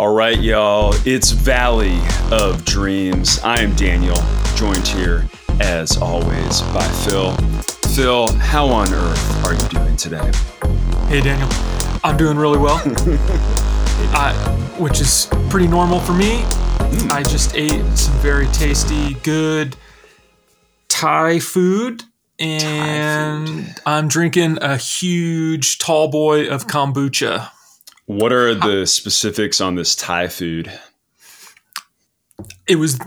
All right, y'all, it's Valley of Dreams. I am Daniel, joined here, as always, by Phil. Phil, how on earth are you doing today? Hey, Daniel. I'm doing really well, I, which is pretty normal for me. Hmm. I just ate some very tasty, good Thai food, and I'm drinking a huge tall boy of kombucha. What are the specifics on this Thai food? It was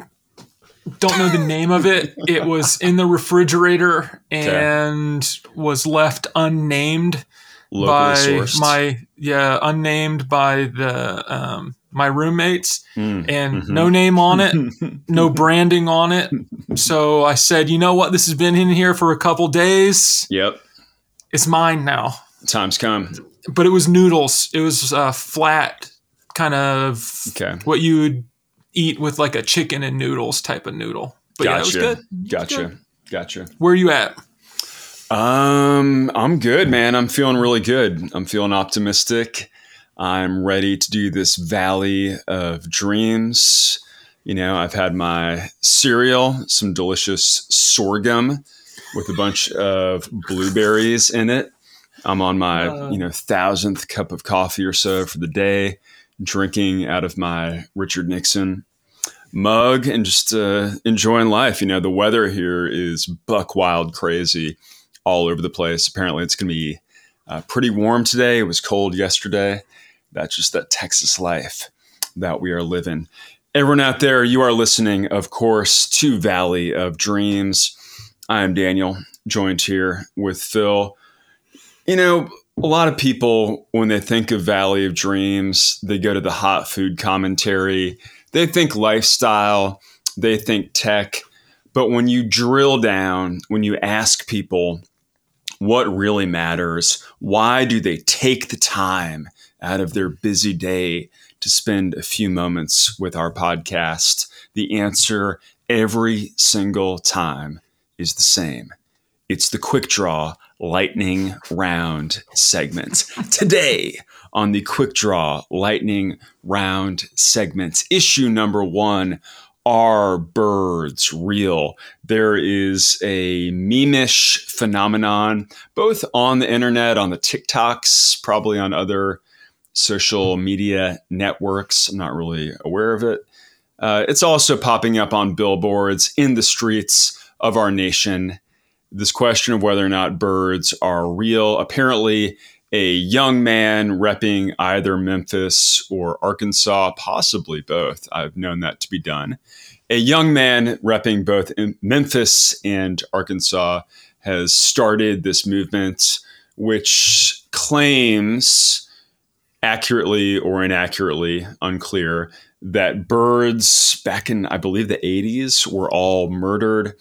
don't know the name of it. It was in the refrigerator and was left unnamed Locally by sourced. my yeah unnamed by the um, my roommates Mm, and mhm. no name on it no branding on it so i said you know what this has been in here for a couple days Yep, it's mine now time's come. But it was noodles it was uh, flat kind of Okay, what you would eat with like a chicken and noodles type of noodle but yeah it was Gotcha. good It was gotcha, good. gotcha. where are you at Um, I'm good, man. I'm feeling really good. I'm feeling optimistic. I'm ready to do this Valley of Dreams. You know, I've had my cereal, some delicious sorghum with a bunch of blueberries in it. I'm on my, Uh. you know, thousandth cup of coffee or so for the day, drinking out of my Richard Nixon mug and just uh, enjoying life. You know, the weather here is buck wild crazy all over the place. Apparently, it's going to be uh, pretty warm today. It was cold yesterday. That's just that Texas life that we are living. Everyone out there, you are listening, of course, to Valley of Dreams. I am Daniel, joined here with Phil. You know, a lot of people, when they think of Valley of Dreams, they go to the hot food commentary. They think lifestyle, they think tech. But when you drill down, when you ask people what really matters, why do they take the time out of their busy day to spend a few moments with our podcast? The answer every single time is the same. It's the quick draw lightning round segment. Today on the quick draw lightning round segment, issue number one are birds real? There is a meme-ish phenomenon, both on the internet, on the TikToks, probably on other social media networks. I'm not really aware of it. Uh, it's also popping up on billboards in the streets of our nation. This question of whether or not birds are real. Apparently, a young man repping either Memphis or Arkansas, possibly both. I've known that to be done. A young man repping both Memphis and Arkansas has started this movement, which claims, accurately or inaccurately, unclear, that birds back in, I believe, the 80s were all murdered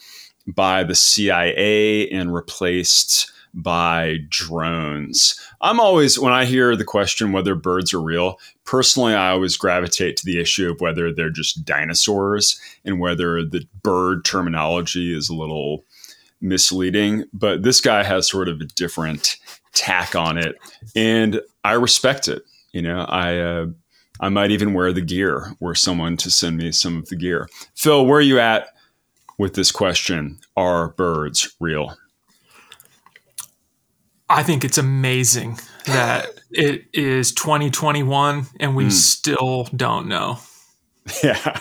by the CIA and replaced by drones. I'm always, when I hear the question whether birds are real, personally, I always gravitate to the issue of whether they're just dinosaurs and whether the bird terminology is a little misleading. But this guy has sort of a different tack on it, and I respect it. You know, I. Uh, I might even wear the gear, were someone to send me some of the gear. Phil, where are you at with this question? Are birds real? i think it's amazing that it is 2021 and we Mm. still don't know Yeah.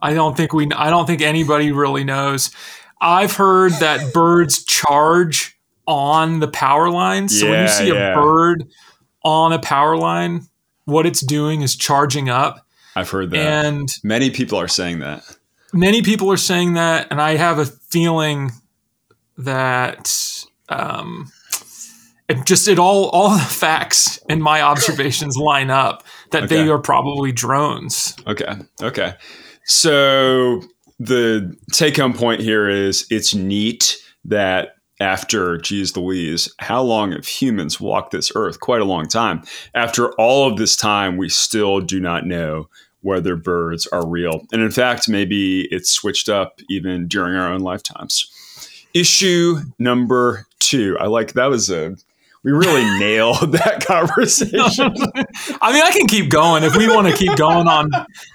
I don't think we. I don't think anybody really knows. I've heard that birds charge on the power lines. So when you see yeah. a bird on a power line, what it's doing is charging up. I've heard that. And Many people are saying that. Many people are saying that, and I have a feeling that um, it just it all all the facts and my observations line up that they are probably drones. Okay. Okay. So the take home point here is it's neat that after, geez Louise, how long have humans walked this earth? Quite a long time. After all of this time, we still do not know whether birds are real. And in fact, maybe it's switched up even during our own lifetimes. Issue number two. I like that was a we really nailed that conversation. I mean, I can keep going if we want to keep going on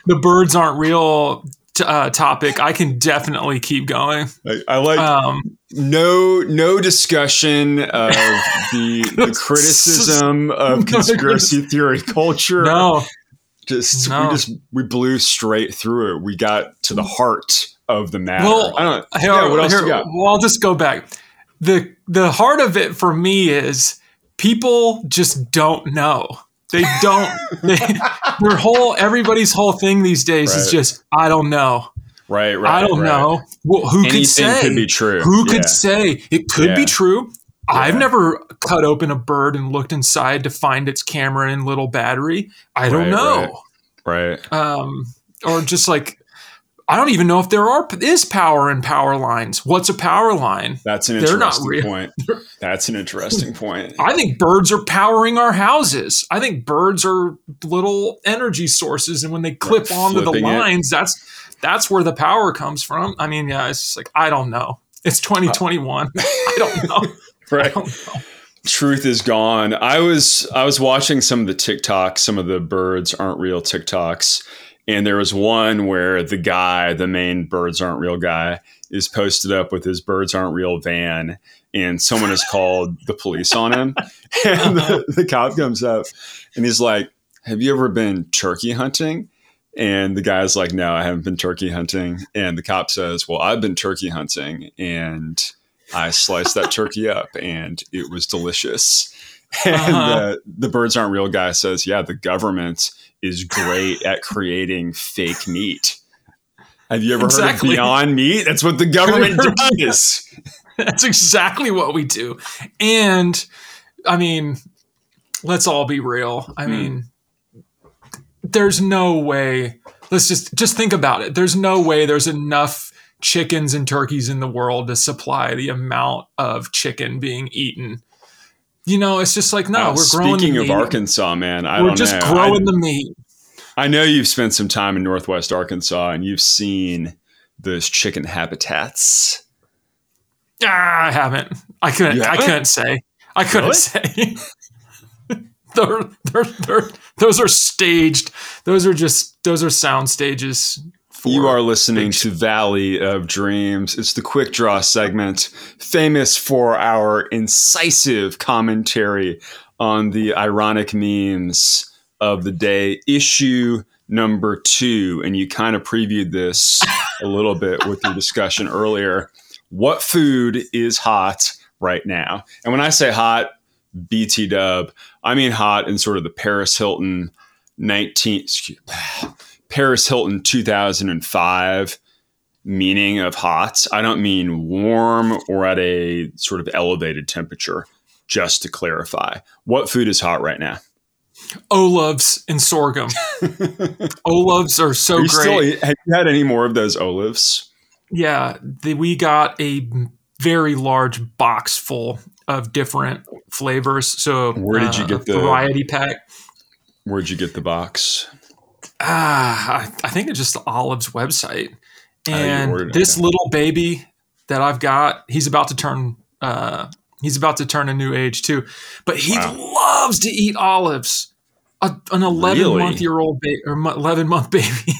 the birds aren't real uh, topic. I can definitely keep going. I, I like um, no no discussion of the, the criticism of conspiracy theory culture. No, just no. we just we blew straight through it. We got to the heart of the matter. Well, I don't. Here, yeah, what else here, you got? Well, I'll just go back. the The heart of it for me is people just don't know. They don't. they, their whole everybody's whole thing these days right. is just I don't know. Right, right. I don't right. know. Well, who Anything could say? Could be true. Who yeah. could say it could yeah. be true? I've never cut open a bird and looked inside to find its camera and little battery. I don't right, know. Right. right. Um, or just like I don't even know if there are is power in power lines. What's a power line? That's an They're interesting point. That's an interesting point. I think birds are powering our houses. I think birds are little energy sources, and when they clip right, onto the lines, it. that's that's where the power comes from. I mean, yeah, it's like I don't know. It's 2021. Uh, I don't know. right. Truth is gone. I was I was watching some of the TikToks, some of the birds aren't real TikToks and there was one where the guy, the main birds aren't real guy, is posted up with his birds aren't real van, and someone has called the police on him. And the, the cop comes up and he's like, Have you ever been turkey hunting? And the guy's like, No, I haven't been turkey hunting. And the cop says, Well, I've been turkey hunting and I sliced that turkey up and it was delicious. And uh-huh. uh, the birds aren't real guy says, Yeah, the government is great at creating fake meat. Have you ever exactly. heard of Beyond Meat? That's what the government does. That's exactly what we do. And I mean, let's all be real. I hmm. mean, there's no way. Let's just just think about it. There's no way there's enough chickens and turkeys in the world to supply the amount of chicken being eaten you know, it's just like no, uh, we're growing. Speaking of Arkansas, man, I we're just know. growing I, the meat. I know you've spent some time in Northwest Arkansas and you've seen those chicken habitats. Ah, I haven't. I couldn't. I couldn't say. I couldn't really? say. they're, they're, they're, those are staged. Those are just. Those are sound stages you are listening to Valley of Dreams. It's the quick draw segment, famous for our incisive commentary on the ironic memes of the day. Issue number two, and you kind of previewed this a little bit with your discussion earlier. What food is hot right now? And when I say hot, BT dub, I mean hot in sort of the Paris Hilton 19. Paris Hilton 2005 meaning of hot. I don't mean warm or at a sort of elevated temperature, just to clarify. What food is hot right now? Olives and sorghum. olives are so are great. Still, have you had any more of those olives? Yeah, the, we got a very large box full of different flavors. So where did you uh, get the variety pack? Where'd you get the box? Ah, I, I think it's just the Olive's website. Oh, and this little baby that I've got, he's about to turn uh, he's about to turn a new age too. But he wow. loves to eat olives. A, an 11 really? month year old baby or 11 month baby.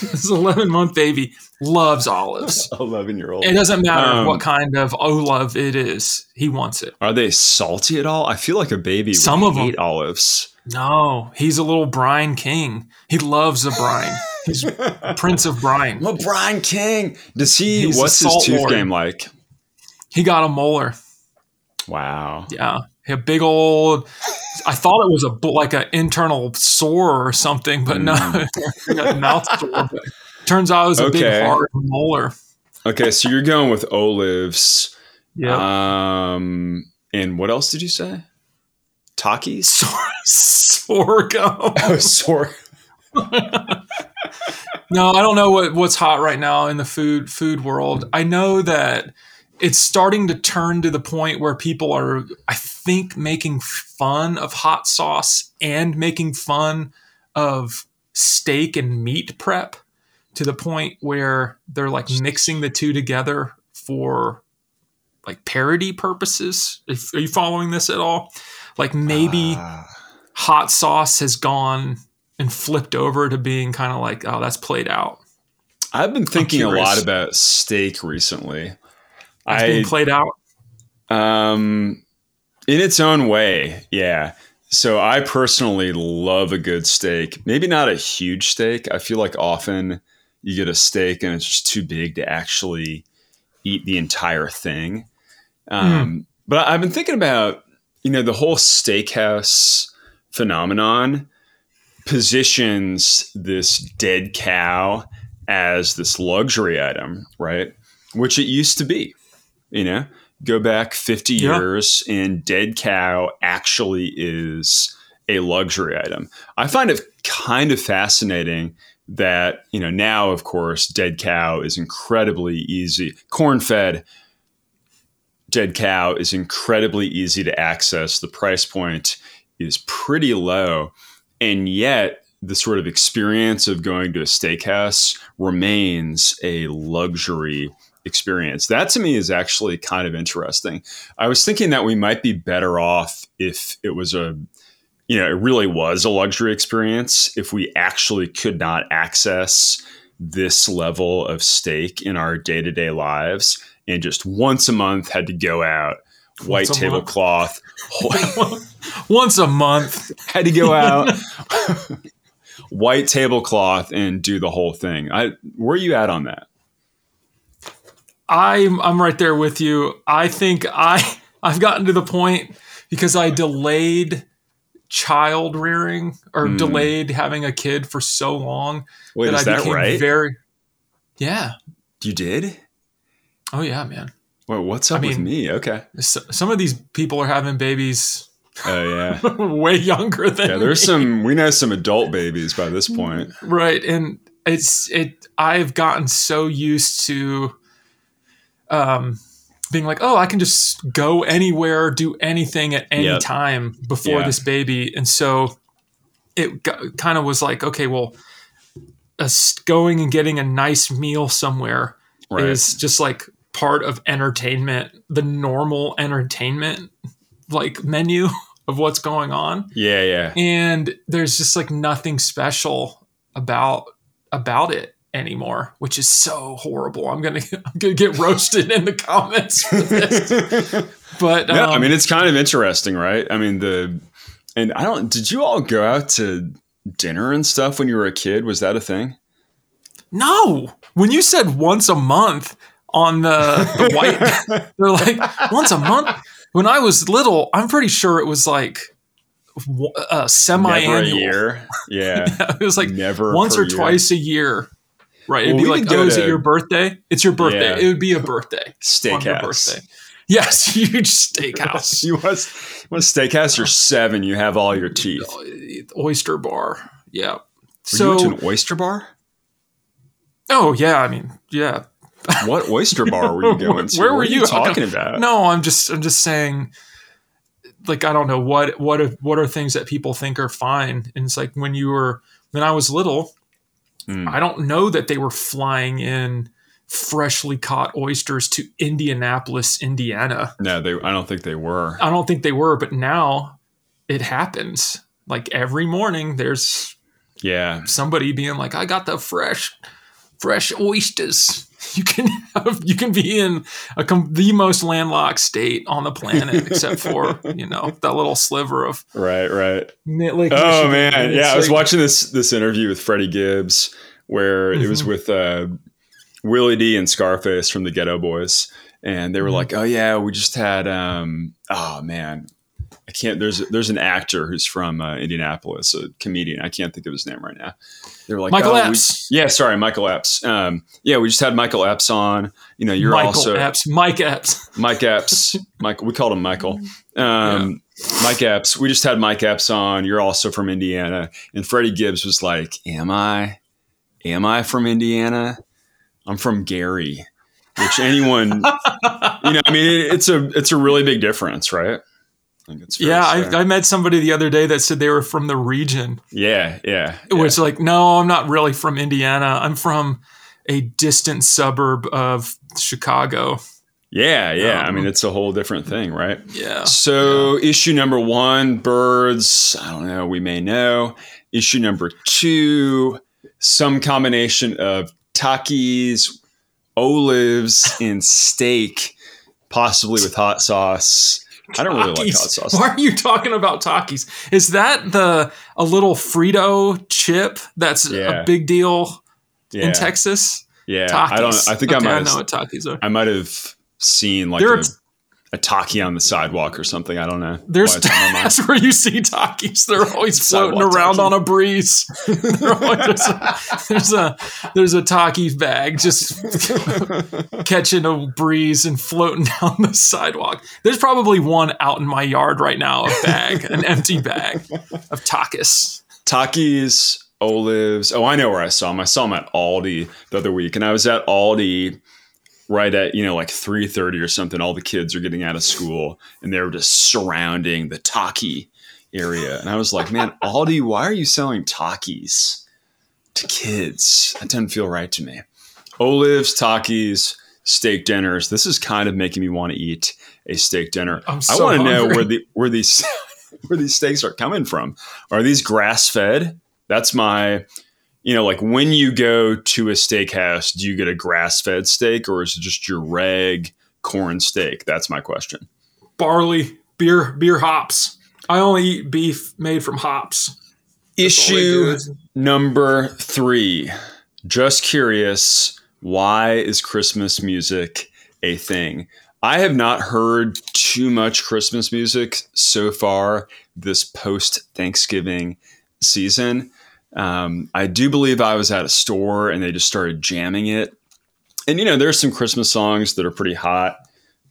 this 11 month baby loves olives. 11 year old. It doesn't matter um, what kind of olive it is. He wants it. Are they salty at all? I feel like a baby Some of them. olives. No, he's a little brine king. He loves a brine. He's Prince of Brine. Well, Brine King. Does he? He's what's his tooth lord. game like? He got a molar. Wow. Yeah, a big old. I thought it was a like an internal sore or something, but mm. no, mouth sore. Turns out it was a okay. big hard molar. Okay, so you're going with olives. Yeah. Um, and what else did you say? Takis? Sorghum. Oh, sorghum. no, I don't know what, what's hot right now in the food food world. I know that it's starting to turn to the point where people are, I think, making fun of hot sauce and making fun of steak and meat prep to the point where they're like mixing the two together for like parody purposes. If, are you following this at all? Like maybe Ah, hot sauce has gone and flipped over to being kind of like, oh, that's played out. I've been thinking a lot about steak recently. It's I being played out. Um, in its own way, yeah. So I personally love a good steak. Maybe not a huge steak. I feel like often you get a steak and it's just too big to actually eat the entire thing. Um, But I've been thinking about, you know, the whole steakhouse phenomenon positions this dead cow as this luxury item, right? Which it used to be, you know? Go back 50 Yeah. years and dead cow actually is a luxury item. I find it kind of fascinating that, you know, now of course dead cow is incredibly easy. Corn fed dead cow is incredibly easy to access. The price point is pretty low. And yet, the sort of experience of going to a steakhouse remains a luxury experience. That to me is actually kind of interesting. I was thinking that we might be better off if it was a, you know, it really was a luxury experience if we actually could not access this level of steak in our day to day lives and just once a month had to go out, white Once a month. tablecloth, Once a month. had to go out, white tablecloth, and do the whole thing. I where are you at on that? I'm I'm right there with you. I think I I've gotten to the point because I delayed child rearing or Hmm. delayed having a kid for so long Wait, is I that became right? very Yeah. you did? Oh yeah, man. Well, what's up I with me? Okay. S some of these people are having babies Oh yeah. way younger than Yeah, there's me. some we know some adult babies by this point. right and it's it i've gotten so used to um being like oh i can just go anywhere do anything at any Yep. time before Yeah. this baby and so it kind of was like okay well us going and getting a nice meal somewhere Right. is just like part of entertainment the normal entertainment like menu of what's going on yeah, yeah. and there's just like nothing special about about it anymore which is so horrible i'm gonna i'm gonna get roasted in the comments for this but yeah, I um, mean it's kind of interesting, right? I mean the and I don't did you all go out to dinner and stuff when you were a kid? Was that a thing? no when you said once a month on the, the white they're like once a month when i was little i'm pretty sure it was like uh, semi-annual Never a year. Yeah. it was like Never once or year. twice a year right it'd Well, be like oh is it your birthday it's your birthday Yeah. it would be a birthday Steakhouse. birthday. Yes, huge steakhouse. You want, you want a steakhouse? You're seven. You have all your teeth. Oyster bar. Yeah. Were So, you to an oyster bar? oh yeah, I mean, yeah. What oyster bar were you going to? Where were are you? talking about? No, I'm just, I'm just saying. Like I don't know what what are, what are things that people think are fine, and it's like when you were when I was little, Mm. I don't know that they were flying in freshly caught oysters to Indianapolis, Indiana. No, they. I don't think they were. I don't think they were, but now it happens. Like every morning, there's Yeah, somebody being like, "I got the fresh, fresh oysters." You can have, you can be in a com- the most landlocked state on the planet, except for you know that little sliver of right, right. Lake Oh Michigan. man, yeah. it's I was watching this this interview with Freddie Gibbs where it was Mhm. with uh, Willie D and Scarface from the Geto Boys, and they were Mhm. like, "Oh yeah, we just had um, oh man, I can't. There's there's an actor who's from uh, Indianapolis, a comedian. I can't think of his name right now. They were like Michael oh, we- yeah, sorry, Michael Epps. Um, yeah, we just had Michael Epps on. You know, you're Michael also Epps, Mike Epps. Mike Epps. Mike, we called him Michael. Um, Mike Epps. We just had Mike Epps on. You're also from Indiana. And Freddie Gibbs was like, Am I? Am I from Indiana? I'm from Gary. Which anyone, you know, I mean, it, it's a it's a really big difference, right? Yeah. I, I met somebody the other day that said they were from the region, yeah, yeah, yeah. which like, no, I'm not really from Indiana. I'm from a distant suburb of Chicago. Yeah, yeah. I Um, mean, it's a whole different thing, right? Yeah. So, issue number one, birds. I don't know. We may know. Issue number two, some combination of Takis, olives, and steak, possibly with hot sauce. I don't really like hot sauce. Why are you talking about Takis? Is that the a little Frito chip that's Yeah. a big deal Yeah, in Texas? yeah. Takis. I don't. I think I Okay, might. I have, know what Takis are. I might have seen like There a, are- a Taki on the sidewalk or something. I don't know. There's why it's on my mind. that's where you see Takis. They're always floating around Taki. on a breeze. Always- there's a there's a Taki bag just catching a breeze and floating down the sidewalk. There's probably one out in my yard right now, a bag, an empty bag of Takis. Takis, olives. Oh, I know where I saw them. I saw them at Aldi the other week, and I was at Aldi right at you know like three thirty or something. All the kids are getting out of school, and they're just surrounding the Taki area, and I was like, man, Aldi, why are you selling Takis to kids? That doesn't feel right to me. Olives, Takis. Steak dinners. This is kind of making me want to eat a steak dinner. I'm I want to know where the where these where these steaks are coming from. Are these grass fed? That's my, you know, like when you go to a steakhouse, do you get a grass fed steak or is it just your reg corn steak? That's my question. Barley, beer, beer hops. I only eat beef made from hops. That's all they do Issue number three. Just curious, why is Christmas music a thing? I have not heard too much Christmas music so far this post Thanksgiving season. Um, I do believe I was at a store and they just started jamming it. And, you know, there's some Christmas songs that are pretty hot.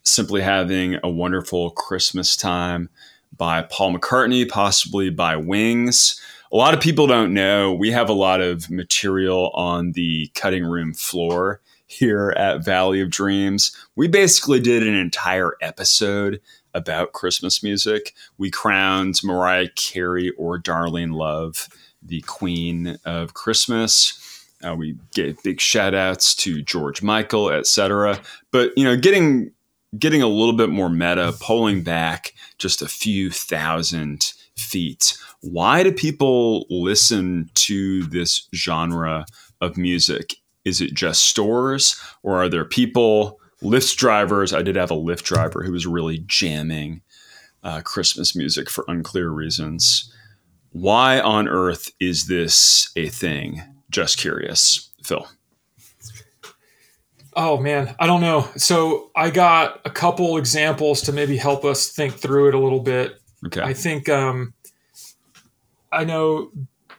Simply having a wonderful Christmas time by Paul McCartney, possibly by Wings. A lot of people don't know we have a lot of material on the cutting room floor here at Valley of Dreams. We basically did an entire episode about Christmas music. We crowned Mariah Carey or Darlene Love the queen of Christmas. Uh, we gave big shout outs to George Michael, etc. But you know, getting getting a little bit more meta, pulling back just a few thousand feet. Why do people listen to this genre of music? Is it just stores, or are there people, Lyft drivers? I did have a Lyft driver who was really jamming uh, Christmas music for unclear reasons. Why on earth is this a thing? Just curious, Phil. Oh man, I don't know. So I got a couple examples to maybe help us think through it a little bit. Okay. I think um, I know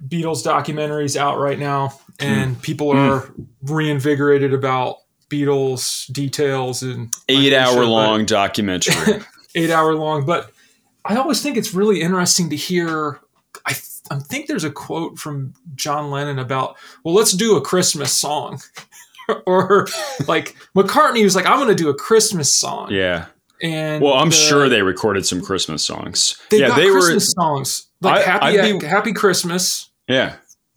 Beatles documentaries out right now, and people are reinvigorated about Beatles details and eight like hour long documentary. eight hour long. But I always think it's really interesting to hear. I, th- I think there's a quote from John Lennon about, well, let's do a Christmas song. or like McCartney was like, I'm going to do a Christmas song. yeah. And Well, I'm the- sure they recorded some Christmas songs. they yeah, got they Christmas songs like I- Happy I'd be- Happy Christmas. Yeah.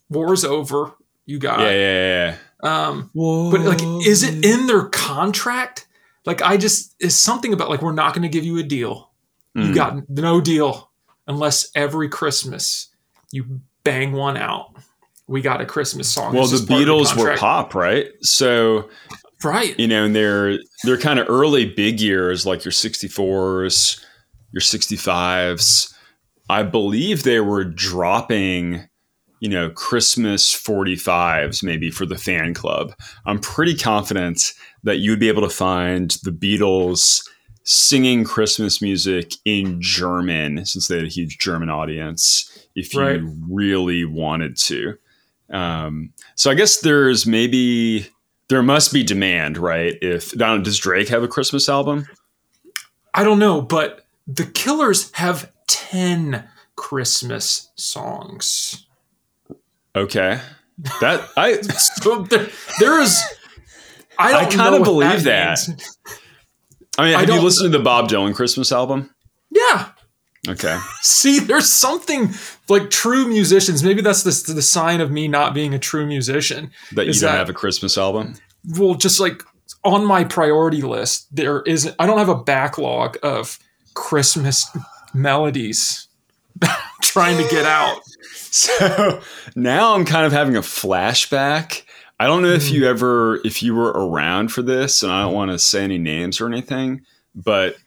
War's over. You got Yeah. Yeah. Yeah. um, but like, is it in their contract? Like, I just is something about like we're not going to give you a deal. You Mm. got no deal unless every Christmas you bang one out. We got a Christmas song. Well, the just part of Beatles were pop, right? So right? you know, and they're they're kind of early big years, like your 64s, your 65s, I believe they were dropping, you know, Christmas 45s maybe for the fan club. I'm pretty confident that you would be able to find the Beatles singing Christmas music in German, since they had a huge German audience, if you really wanted to. Um, so I guess there's maybe there must be demand, right? If Don, does Drake have a Christmas album? I don't know, but the Killers have ten Christmas songs. Okay, that I So there, there is. I, I don't kinda believe that. means. I mean, I have you don't- listened to the Bob Dylan Christmas album? Yeah. Okay, See, there's something like true musicians. Maybe that's the, the sign of me not being a true musician. that you don't that- have a Christmas album. Well, just like on my priority list. There isn't. I don't have a backlog of Christmas melodies trying to get out. So now I'm kind of having a flashback. I don't know if hmm. you ever if you were around for this, and I don't want to say any names or anything, but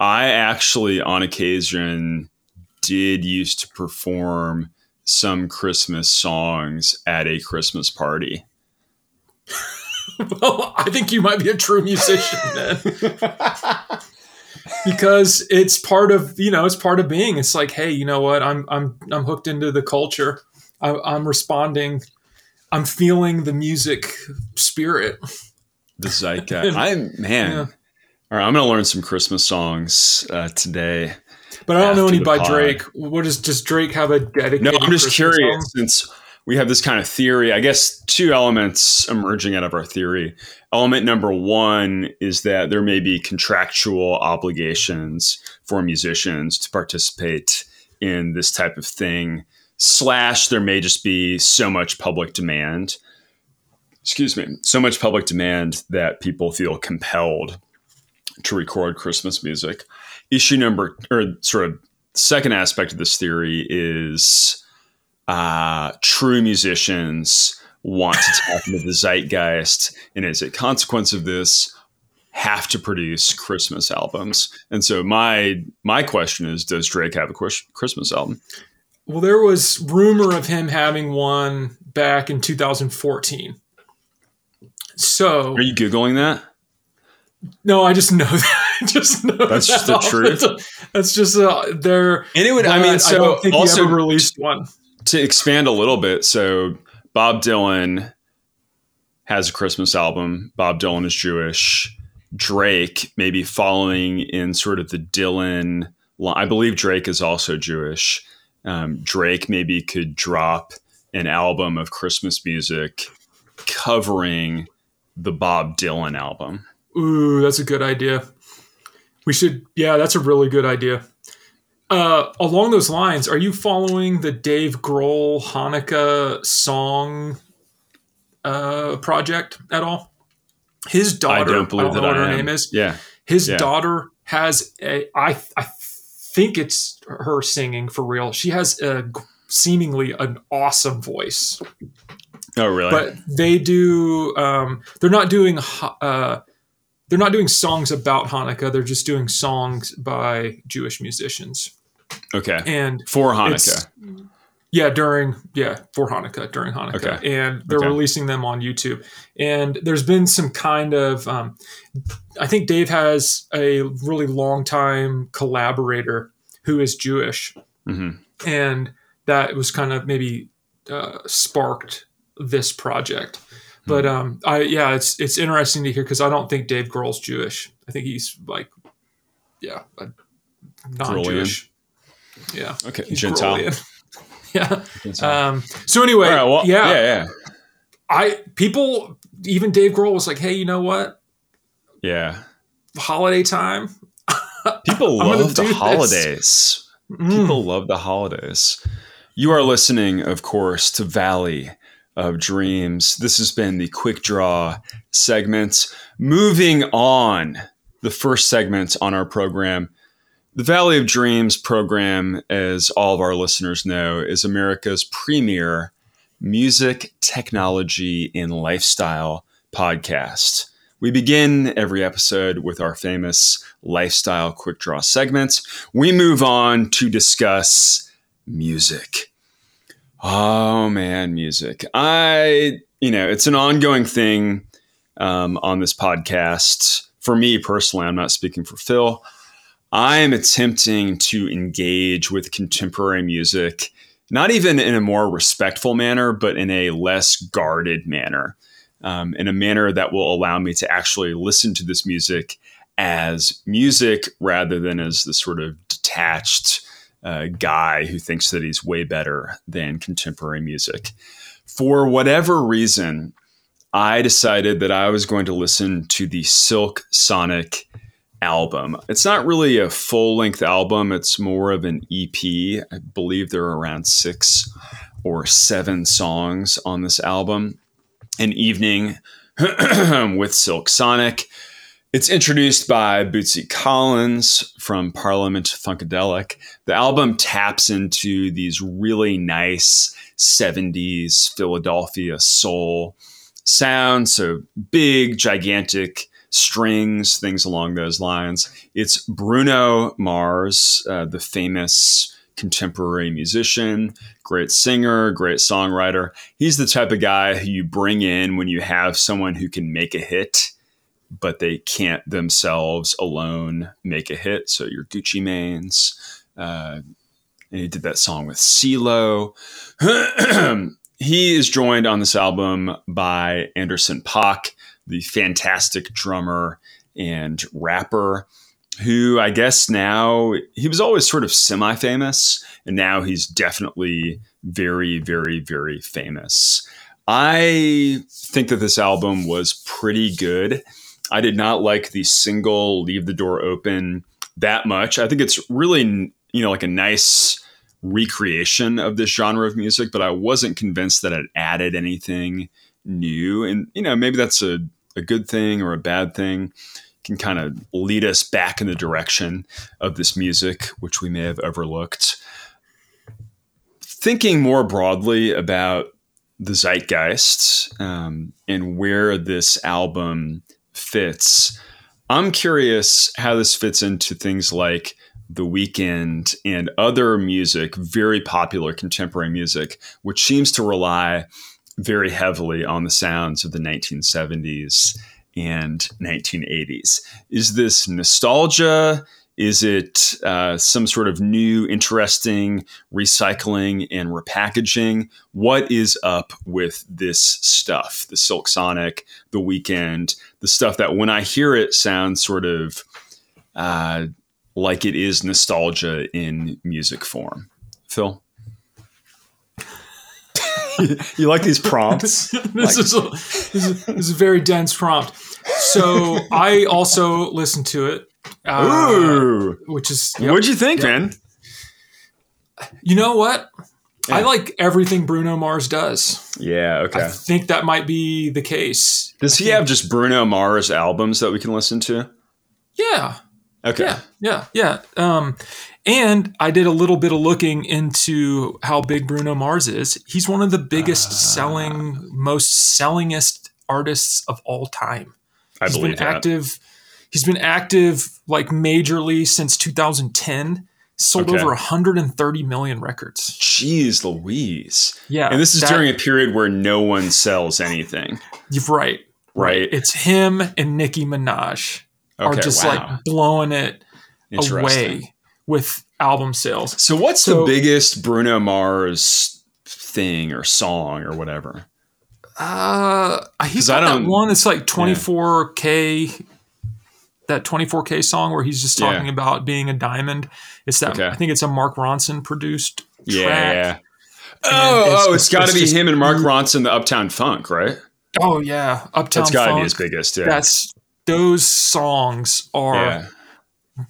I actually on occasion did used to perform some Christmas songs at a Christmas party. well, I think you might be a true musician then. because it's part of you know it's part of being it's like hey you know what i'm i'm i'm hooked into the culture I, i'm responding i'm feeling the music spirit The zeitgeist. I'm man. Yeah. All right, I'm gonna learn some Christmas songs uh, today. but i don't know any by pod. drake what does does drake have a dedicated No, I'm just Christmas curious song? since we have this kind of theory. I guess two elements emerging out of our theory. Element number one is that there may be contractual obligations for musicians to participate in this type of thing. Slash, there may just be so much public demand. Excuse me, so much public demand that people feel compelled to record Christmas music. Issue number, or sort of second aspect of this theory is uh, true musicians want to tap into the zeitgeist, and as a consequence of this, have to produce Christmas albums. And so my my question is, does Drake have a Christmas album? Well there was rumor of him having one back in 2014 so Are you googling that? no i just know that I just know That's just that the truth? off- that's just uh, there And it would. I mean, so don't think also he ever released one to expand a little bit, so Bob Dylan has a Christmas album. Bob Dylan is Jewish. Drake, maybe following in sort of the Dylan line. I believe Drake is also Jewish. Um, Drake maybe could drop an album of Christmas music covering the Bob Dylan album. Ooh, that's a good idea. We should, yeah, that's a really good idea. Uh, along those lines, are you following the Dave Grohl Hanukkah song uh, project at all? His daughter, I don't believe know that what I her am. name is. Yeah. His Yeah. daughter has a, I, I think it's her singing for real. She has a seemingly an awesome voice Oh, really? but they do um, they're not doing uh, they're not doing songs about hanukkah they're just doing songs by jewish musicians okay. and For Hanukkah. Yeah during yeah for hanukkah during hanukkah Okay. and they're Okay. releasing them on youtube and there's been some kind of um, i think dave has a really long time collaborator who is jewish hmm and that was kind of maybe uh, sparked this project. But um, I yeah, it's it's interesting to hear because I don't think Dave Grohl's Jewish. I think he's like, yeah, non-Jewish. Yeah, Okay. he's Gentile. yeah. Um, so anyway, All right, well, yeah, yeah, yeah. I people even Dave Grohl was like, hey, you know what? Yeah. Holiday time. People love the holidays. Mm. People love the holidays. You are listening, of course, to Valley of Dreams. This has been the quick draw segment. Moving on, the first segment on our program. The Valley of Dreams program, as all of our listeners know, is America's premier music, technology, and lifestyle podcast. We begin every episode with our famous lifestyle quick draw segments. We move on to discuss music. Oh man, music. I, you know, it's an ongoing thing um, on this podcast. For me personally, I'm not speaking for Phil. I am attempting to engage with contemporary music, not even in a more respectful manner, but in a less guarded manner, um, in a manner that will allow me to actually listen to this music as music rather than as the sort of detached uh, guy who thinks that he's way better than contemporary music. For whatever reason, I decided that I was going to listen to the Silk Sonic album. It's not really a full length album, it's more of an EP. I believe there are around six or seven songs on this album. An evening with Silk Sonic. It's introduced by Bootsy Collins from Parliament Funkadelic. The album taps into these really nice 70s Philadelphia soul sounds, so big, gigantic strings, things along those lines. It's Bruno Mars, uh, the famous contemporary musician, great singer, great songwriter. He's the type of guy who you bring in when you have someone who can make a hit but they can't themselves alone make a hit. So your Gucci Manes. Uh, and he did that song with CeeLo. he is joined on this album by Anderson .Paak, the fantastic drummer and rapper, who I guess now he was always sort of semi famous, and now he's definitely very, very, very famous. I think that this album was pretty good. I did not like the single "Leave the Door Open" that much. I think it's really you know like a nice recreation of this genre of music, but I wasn't convinced that it added anything new. And you know maybe that's a a good thing or a bad thing. Can kind of lead us back in the direction of this music, which we may have overlooked. Thinking more broadly about the zeitgeist um, and where this album fits. I'm curious how this fits into things like The Weeknd and other music, very popular contemporary music, which seems to rely very heavily on the sounds of the 1970s and 1980s. Is this nostalgia? Is it uh, some sort of new, interesting recycling and repackaging? What is up with this stuff? The Silk Sonic, The Weeknd, the stuff that when I hear it sounds sort of uh, like it is nostalgia in music form. Phil? you like these prompts? this, like- is a, this, is, this is a very dense prompt. So I also listened to it uh, Ooh. Which is. Yep, What'd you think, yep. man? You know what? Yeah. I like everything Bruno Mars does. Yeah, okay. I think that might be the case. Does he have just Bruno Mars albums that we can listen to? Yeah. Okay. Yeah, yeah, yeah. Um, and I did a little bit of looking into how big Bruno Mars is. He's one of the biggest uh, selling, most sellingest artists of all time. I He's believe been that. active He's been active like majorly since 2010. Sold okay. over 130 million records. Jeez Louise. Yeah. And this is that, during a period where no one sells anything. You're right. Right. It's him and Nicki Minaj okay, are just wow. like blowing it away with album sales. So what's so, the biggest Bruno Mars thing or song or whatever? Uh, he's got I don't, that one. It's like 24k yeah that 24K song where he's just talking yeah. about being a diamond. It's that okay. I think it's a Mark Ronson produced yeah, track. Yeah. Oh, it's, oh, it's got to be him and Mark Ronson, the Uptown Funk, right? Oh yeah, Uptown. That's got to be his biggest. Yeah. That's those songs are yeah.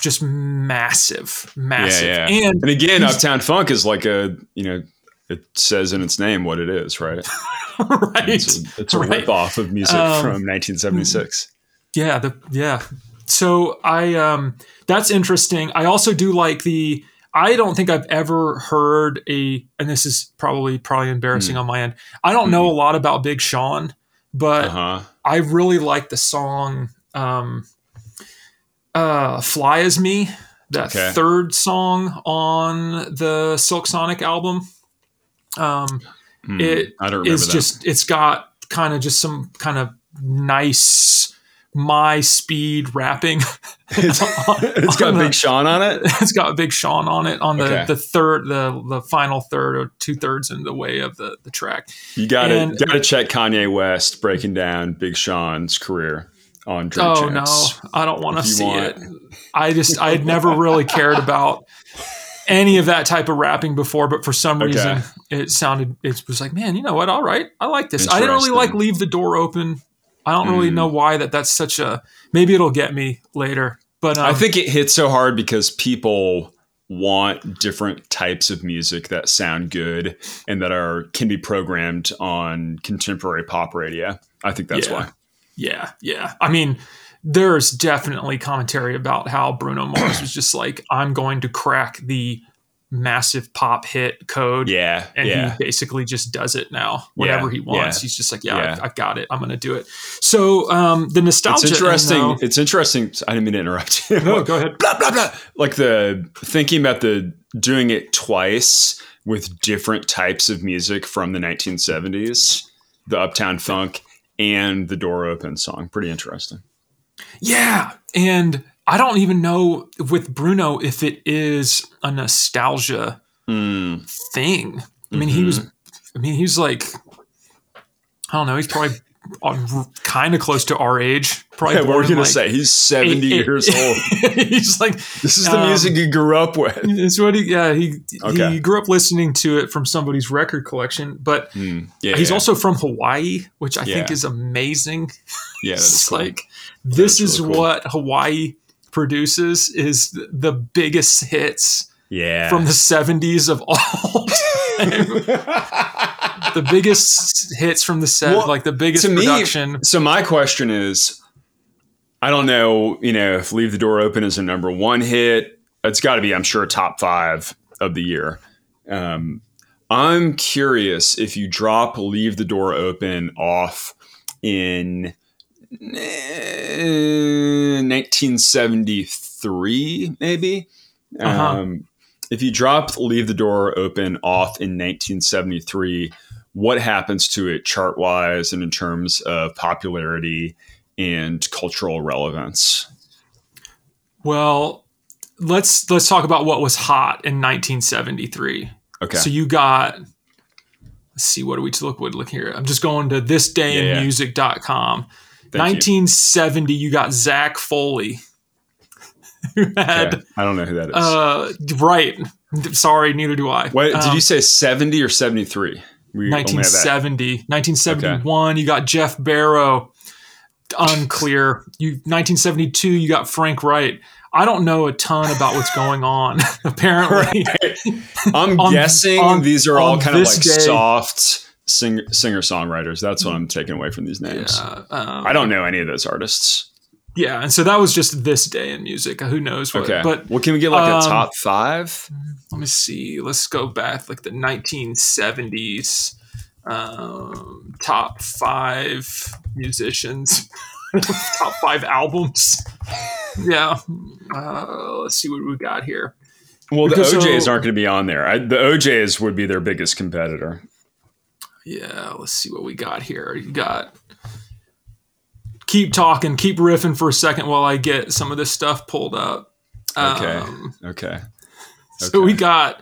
just massive, massive. Yeah, yeah. And, and again, Uptown Funk is like a you know it says in its name what it is, right? right. It's a, it's a right. ripoff of music um, from 1976. Yeah, the yeah, so I um that's interesting. I also do like the I don't think I've ever heard a and this is probably probably embarrassing mm. on my end. I don't mm. know a lot about Big Sean, but uh-huh. I really like the song um uh Fly as Me, that okay. third song on the Silk Sonic album. Um mm, it is just it's got kind of just some kind of nice my speed rapping. it's, it's got the, Big Sean on it. It's got Big Sean on it on the, okay. the third, the the final third or two thirds in the way of the the track. You got to got to check Kanye West breaking down Big Sean's career on Oh Chance, no, I don't want to see want. it. I just I had never really cared about any of that type of rapping before, but for some reason okay. it sounded it was like, man, you know what? All right, I like this. I didn't really like leave the door open I don't really mm. know why that that's such a. Maybe it'll get me later, but um, I think it hits so hard because people want different types of music that sound good and that are can be programmed on contemporary pop radio. I think that's yeah. why. Yeah, yeah. I mean, there's definitely commentary about how Bruno Mars was just like, I'm going to crack the massive pop hit code. Yeah, And yeah. he basically just does it now. Whatever Yeah, he wants. yeah. He's just like, yeah, Yeah. I, I got it. I'm going to do it. So um, the nostalgia. It's interesting. though- It's interesting. I didn't mean to interrupt you. no, go ahead. blah blah blah. Like the thinking about the doing it twice with different types of music from the 1970s, the Uptown Funk and the Door Open song. Pretty interesting. Yeah. And I don't even know with Bruno if it is a nostalgia Mm, thing. I mean, he was, I mean, he's like, I don't know, he's probably kind of close to our age. Probably yeah, what were you gonna like, say? He's 70 eight- years old. he's like, This is the Um, music he grew up with. it's what he, yeah, he, Okay. he grew up listening to it from somebody's record collection, but Mm, yeah, he's yeah. also from Hawaii, which I think is amazing. yeah. That's it's cool. like this That's is cool. what Hawaii produces is the biggest hits yeah. from the 70s of all time. The biggest hits from the set Well, like the biggest to me- production So my question is, I don't know, you know, if "Leave the Door Open" is a number one hit. It's got to be, I'm sure, top five of the year. Um, I'm curious if you drop "Leave the Door Open" off in eh, 1973, maybe. Uh-huh. Um, if you drop "Leave the Door Open" off in 1973 what happens to it chart wise and in terms of popularity and cultural relevance. well let's let's talk about what was hot in 1973 Okay. so you got let's see what do we look would look here i'm just going to this thisdayinmusic.com Thank you. 1970 you. got zach foley who had Okay. I don't know who that is. uh right sorry neither do i what did Um, you say 70 or 73? We only have that. 1970 1971 you got jeff barrow unclear you 1972 you got frank wright i don't know a ton about what's going on apparently I'm On- guessing on- these are all kind of like day- soft singer singer songwriters. That's what I'm taking away from these names. Uh, um, I don't know any of those artists. Yeah and so that was just this day in music who knows what Okay. but well, can we get like um, a top five? let me see let's go back like the 1970s um, top five musicians top five albums yeah uh, let's see what we got here Well, the O'Jays so- aren't going to be on there. I, the O'Jays would be their biggest competitor. yeah let's see what we got here you got keep talking keep riffing for a second while i get some of this stuff pulled up Okay. Um, Okay. So we got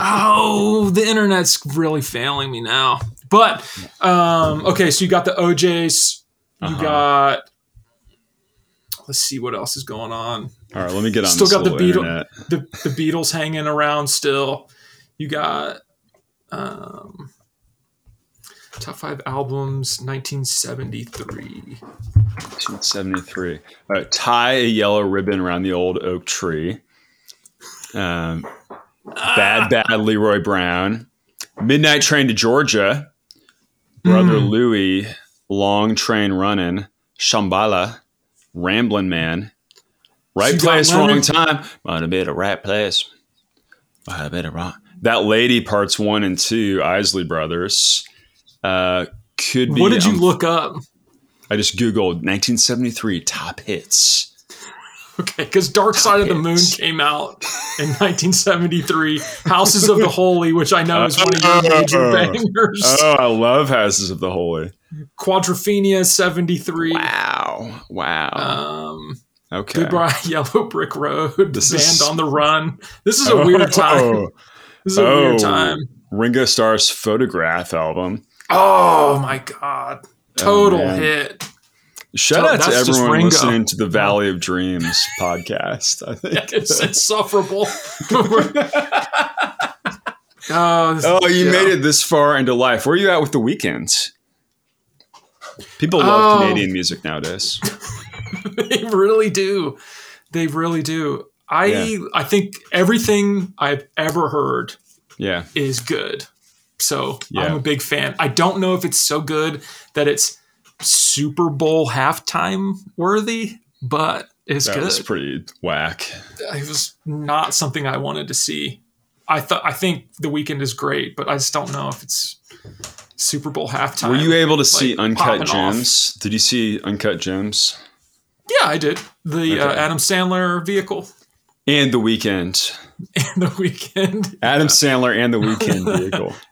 oh, the internet's really failing me now. But um, okay, so you got the O'Jays. You Uh-huh. got. Let's see what else is going on. All right, let me get on Still got the little Beatle- internet. The the Beatles hanging around still. You got um, top five albums, 1973. 1973. Uh, tie a yellow ribbon around the old oak tree. Um, bad, bad Leroy Brown. Midnight Train to Georgia. Brother Hmm. Louie. Long Train Running. Shambhala. Ramblin' Man. Right got place, wrong Leonard- time. Want to be the right place. Want to be the wrong. That Lady, parts one and two, Isley Brothers. Uh, could be. What did you um, look up? I just Googled 1973 top hits. Okay, because Dark Side of the Moon came out in 1973. Houses of the Holy, which I know is one of your major Oh. bangers. Oh, I love Houses of the Holy. Quadrophenia 73. Wow. Wow. Um, okay. Goodbye Yellow Brick Road. This Band is- on the Run. This is a weird time. Oh, This is a oh. weird time. Ringo Starr's Photograph album. Oh my god. Total man. hit. Shout So out to everyone listening to the Valley of Dreams podcast. I think. It's insufferable. Uh, oh, you yeah. made it this far into life. Where are you at with the Weeknd's? People love Oh. Canadian music nowadays. they really do. They really do. I Yeah. I think everything I've ever heard Yeah. is good. So Yeah. I'm a big fan. I don't know if it's so good that it's Super Bowl halftime worthy, but it's That good. was pretty whack. it was not something I wanted to see. I thought I think the Weeknd is great, but I just don't know if it's Super Bowl halftime. Were you able to see Uncut popping off. Gems? Did you see Uncut Gems? Yeah, I did. The uh, Adam Sandler vehicle And the Weeknd. and the Weeknd. Adam Sandler and the Weeknd vehicle.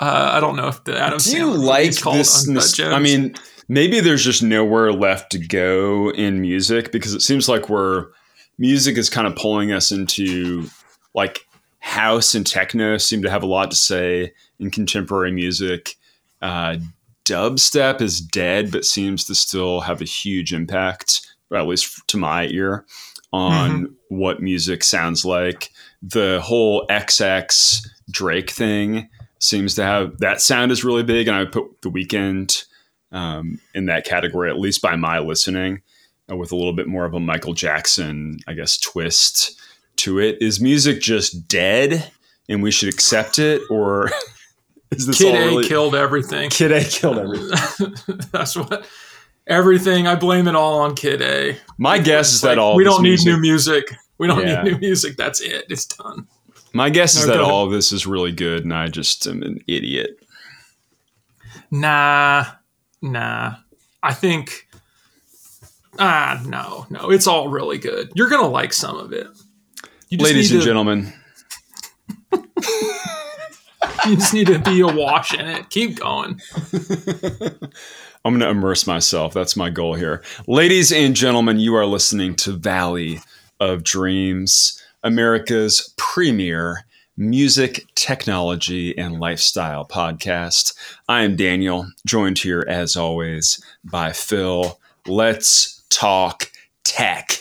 Uh, I don't know if the Adam Do Sandler you movie like this? Nos- I mean, maybe there's just nowhere left to go in music because it seems like we're music is kind of pulling us into like house and techno seem to have a lot to say in contemporary music. Uh, dubstep is dead, but seems to still have a huge impact, at least to my ear, on what music sounds like. The whole XX Drake thing seems to have that sound is really big, and I would put the Weeknd um, in that category, at least by my listening, uh, with a little bit more of a Michael Jackson, I guess, twist to it. Is music just dead, and we should accept it, or is this Kid A really? killed everything. Kid A killed everything. That's what everything. I blame it all on Kid A. My guess is It's that all we don't need music- new music. We don't Yeah. need new music. That's it. It's done. My guess is No, that all of this is really good, and I just am an idiot. Nah, nah. I think. Ah, no, no. It's all really good. You're gonna like some of it. Ladies and to- gentlemen, you just need to be awash in it. Keep going. I'm going to immerse myself. That's my goal here. Ladies and gentlemen, you are listening to Valley of Dreams, America's premier music, technology, and lifestyle podcast. I am Daniel, joined here as always by Phil. Let's talk tech.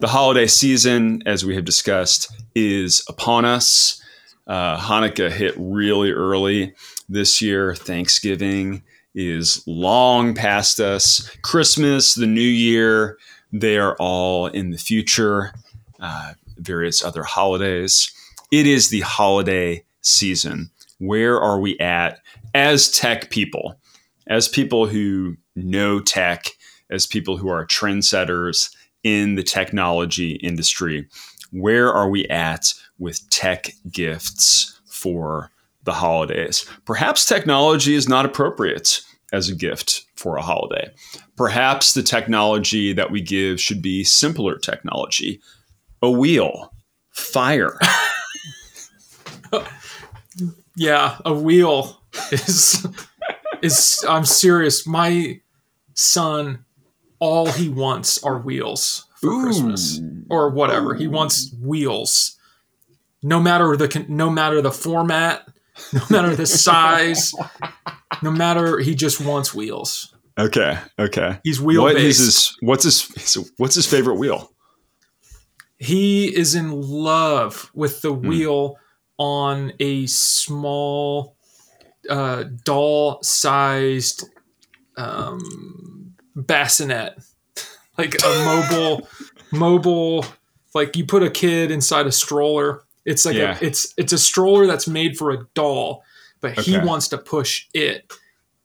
The holiday season, as we have discussed, is upon us. Uh, Hanukkah hit really early this year. Thanksgiving is long past us. Christmas, the New Year, they are all in the future. Uh, various other holidays. It is the holiday season. Where are we at as tech people? As people who know tech, as people who are trendsetters in the technology industry, where are we at with tech gifts for the holidays? Perhaps technology is not appropriate as a gift for a holiday. Perhaps the technology that we give should be simpler technology a wheel, fire. Yeah, a wheel is is. I'm serious. My son, all he wants are wheels for Christmas or whatever. He wants wheels. No matter the no matter the format, no matter the size, no matter he just wants wheels. Okay, okay. He's wheel What based. is his what's his what's his favorite wheel? He is in love with the Hmm. wheel on a small uh, doll sized um, bassinet. Like a mobile mobile like you put a kid inside a stroller. It's like Yeah. a, it's it's a stroller that's made for a doll but he wants to push it.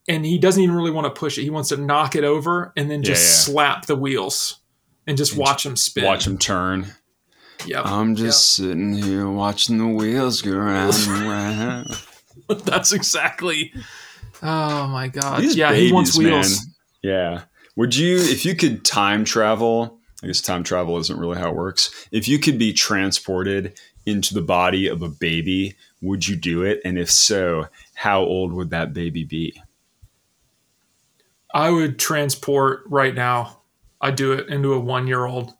And he doesn't even really want to push it. He wants to knock it over and then just Yeah, slap the wheels and just watch them spin. Watch him turn. Yep. I'm just sitting here watching the wheels go round and round. That's exactly. Oh my god! These yeah, babies, he wants wheels. man. Yeah. Would you, if you could time travel? I guess time travel isn't really how it works. If you could be transported into the body of a baby, would you do it? And if so, how old would that baby be? I would transport right now. I'd do it into a one-year-old.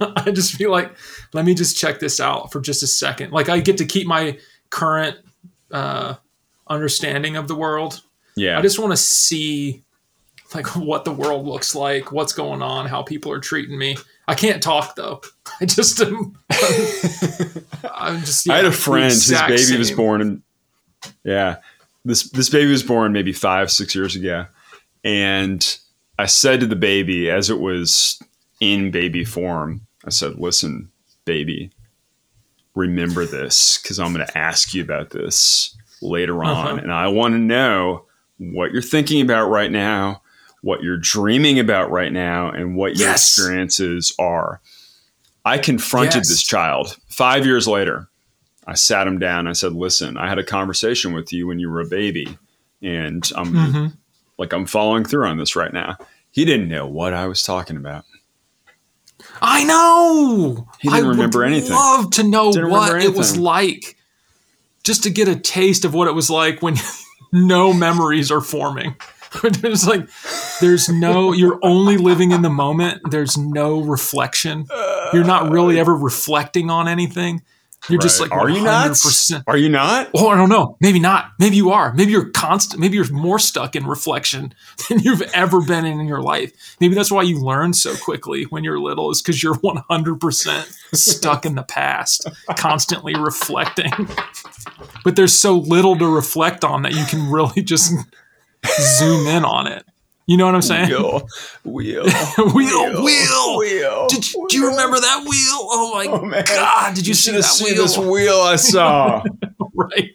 I just feel like, let me just check this out for just a second. Like I get to keep my current uh, understanding of the world. Yeah. I just want to see like what the world looks like, what's going on, how people are treating me. I can't talk though. I just am. I'm just. I had a friend. His baby was born in. Yeah, this this baby was born maybe five six years ago, and I said to the baby as it was in baby form, I said, "Listen, baby, remember this because I'm going to ask you about this later on, Uh-huh. and I want to know what you're thinking about right now. what you're dreaming about right now and what your experiences are. I confronted Yes. this child five years later. I sat him down. I said, "Listen, I had a conversation with you when you were a baby, and I'm Mhm. like I'm following through on this right now." He didn't know what I was talking about. I know. He didn't I remember would anything. Love to know Didn't what it was like, just to get a taste of what it was like when no memories are forming. it's like there's no. You're only living in the moment. There's no reflection. You're not really uh, ever reflecting on anything. You're just like are you not? 100%. Are you not? Oh, I don't know. Maybe not. Maybe you are. Maybe you're constant. Maybe you're more stuck in reflection than you've ever been in in your life. Maybe that's why you learn so quickly when you're little, is because you're 100% stuck in the past, constantly reflecting. But there's so little to reflect on that you can really just zoom in on it. You know what I'm saying? Wheel, wheel, Wheel, wheel. wheel. Did you, do you remember that wheel? Oh my Oh. God! Did you, see that seen wheel? this wheel I saw. right,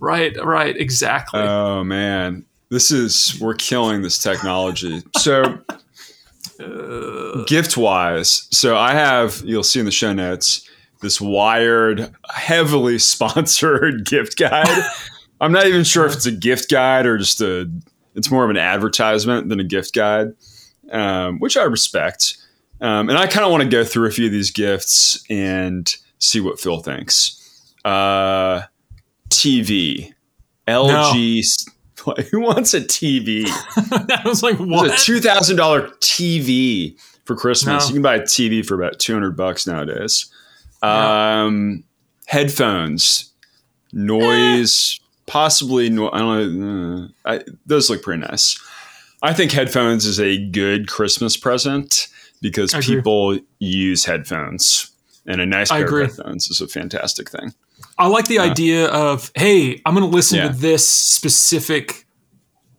right, right. Exactly. oh man, this is we're killing this technology. So uh. gift wise, so I have you'll see in the show notes this wired, heavily sponsored gift guide. I'm not even sure if it's a gift guide or just a. It's more of an advertisement than a gift guide, um, which I respect. Um, and I kind of want to go through a few of these gifts and see what Phil thinks. Uh, TV, LG. s- Who wants a TV? I was like, There's what? a two thousand dollar TV for Christmas. No. You can buy a TV for about two hundred bucks nowadays. Um, headphones, noise, possibly. No, I don't know. uh, I, those look pretty nice. I think headphones is a good Christmas present because I agree. people use headphones, and a nice pair of headphones is a fantastic thing. I like the idea of, hey, I'm going to listen Yeah. to this specific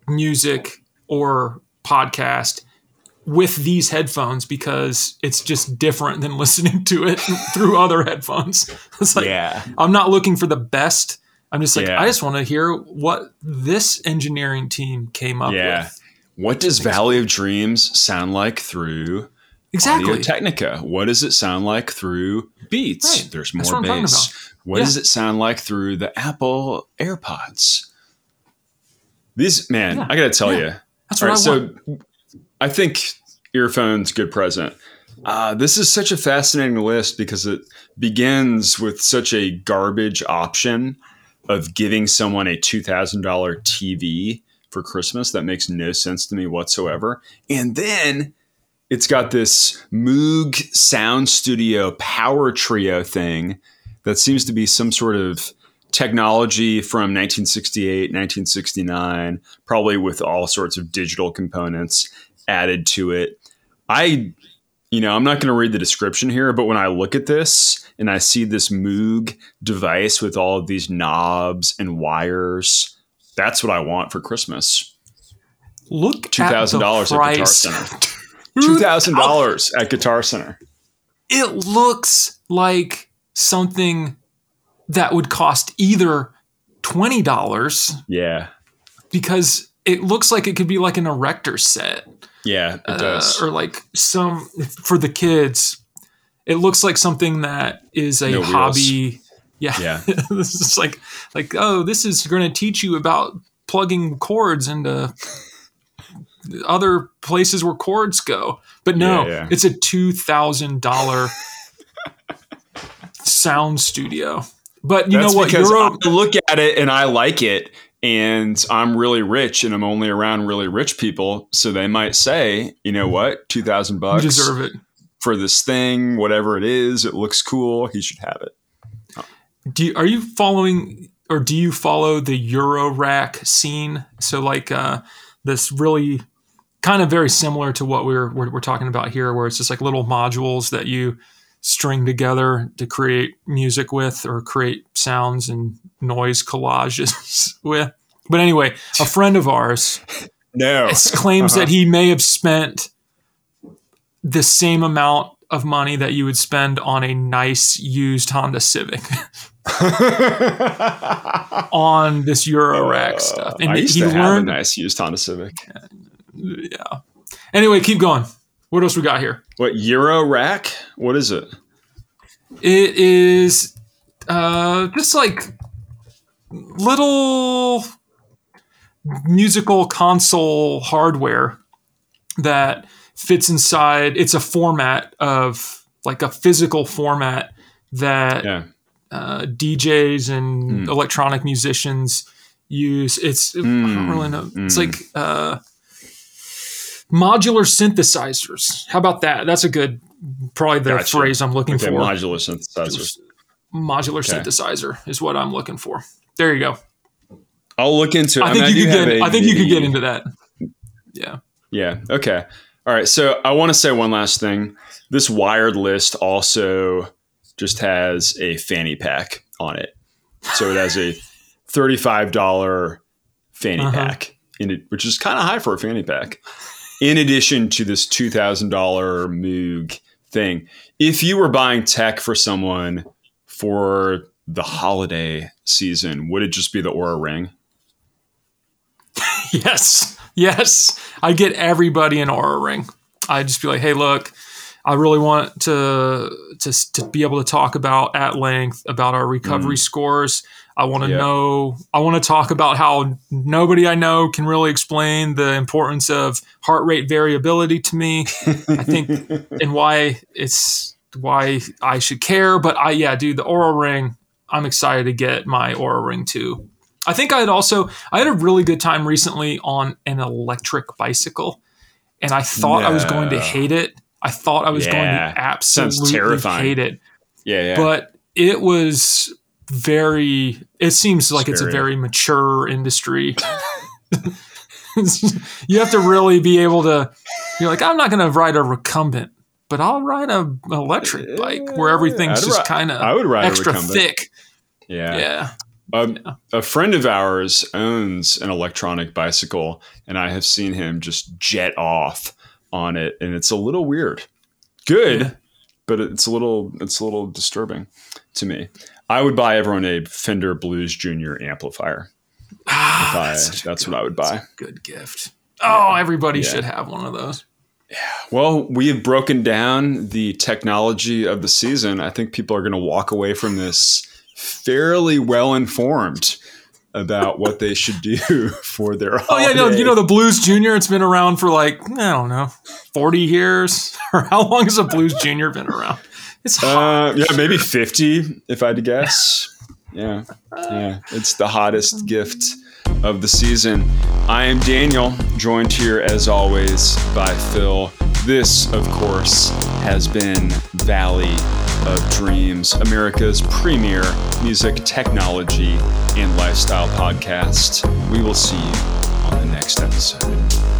music or podcast with these headphones because it's just different than listening to it through other headphones. It's like, yeah, I'm not looking for the best. I'm just like, Yeah. I just want to hear what this engineering team came up Yeah. with. What does Valley of Dreams sound like through Exactly. Audio Technica. What does it sound like through Beats? Right. There's more what bass. What Yeah. does it sound like through the Apple AirPods? These man, Yeah. I gotta tell you. That's All right, I want. so I think earphones good present. Uh, this is such a fascinating list because it begins with such a garbage option of giving someone a two thousand dollar TV for Christmas that makes no sense to me whatsoever, and then it's got this Moog Sound Studio Power Trio thing that seems to be some sort of technology from 1968, 1969, probably with all sorts of digital components added to it. I, you know, I'm not going to read the description here, but when I look at this and I see this Moog device with all of these knobs and wires, that's what I want for Christmas. Look Two thousand dollars at Guitar. Center. Two thousand dollars at Guitar Center. it looks like something that would cost either twenty dollars Yeah, because it looks like it could be like an erector set yeah, it uh, does. or like some for the kids. It looks like something that is a No hobby. Yeah, Yeah. this is like like oh, this is going to teach you about plugging cords into other places where cords go. But no, Yeah, yeah. it's a two thousand dollar sound studio. But you That's know what? because Euro, I look at it and I like it, and I'm really rich, and I'm only around really rich people, so they might say, you know what, two thousand you bucks deserve it. for this thing, whatever it is, it looks cool. He should have it. Do you, are you following or do you follow the Eurorack scene? So like uh, this really kind of very similar to what we're, we're we're talking about here, where it's just like little modules that you string together to create music with or create sounds and noise collages with. But anyway, a friend of ours No, claims Uh-huh. that he may have spent the same amount of money that you would spend on a nice used Honda Civic on this Eurorack stuff. Uh, I used he to have a nice used Honda Civic. Yeah. Anyway, keep going. What else we got here? What Eurorack? What is it? It is uh, just like little musical console hardware that fits inside. It's a format of like a physical format that Yeah. uh, DJs and Mm. electronic musicians use. It's I don't really know. It's Mm. like uh, modular synthesizers. How about that? That's a good, probably the Gotcha. phrase I'm looking Okay, for. modular synthesizers. modular Okay. synthesizer is what I'm looking for. There you go. I'll look into it. I think mean, you do could get. a I think you could get into that. Yeah. Yeah. Okay. All right. So I want to say one last thing. This wired list also just has a fanny pack on it. So it has a $35 fanny Uh-huh. pack in it, which is kind of high for a fanny pack. In addition to this $2,000 Moog thing. If you were buying tech for someone for the holiday season, would it just be the Oura Ring? Yes. Yes. I get everybody an Oura ring. I'd just be like, hey, look, I really want to to to be able to talk about at length about our recovery mm. scores. I want to Yeah. know. I want to talk about how nobody I know can really explain the importance of heart rate variability to me. I think and why it's why I should care. But I yeah, dude, the Oura Ring. I'm excited to get my Oura Ring too. I think I had also I had a really good time recently on an electric bicycle, and I thought I was going to hate it. I thought I was going to absolutely hate it, Yeah. Yeah. but it was very. It seems like it's a very mature industry. you have to really be able to. You're like, I'm not going to ride a recumbent, but I'll ride a an electric bike where everything's I'd just kind I of would ride extra thick. yeah. Yeah. Um, A friend of ours owns an electronic bicycle, and I have seen him just jet off on it, and it's a little weird. Good, Yeah. but it's a little it's a little disturbing to me. I would buy everyone a Fender Blues Junior amplifier. Ah, I- that's that's good- what I would buy. Good gift. Oh, everybody Yeah. should have one of those. Yeah. Well, we have broken down the technology of the season. I think people are going to walk away from this fairly well informed about what they should do for their Oh yeah, no, you know the Blues Junior. It's been around for like I don't know, forty years or how long has a Blues Junior been around? It's hot. Uh, yeah, maybe 50 if I had to guess. Yeah. Yeah. It's the hottest gift of the season. I am Daniel, joined here as always by Phil. This, of course, has been Valley of Dreams, America's premier music technology and lifestyle podcast. We will see you on the next episode.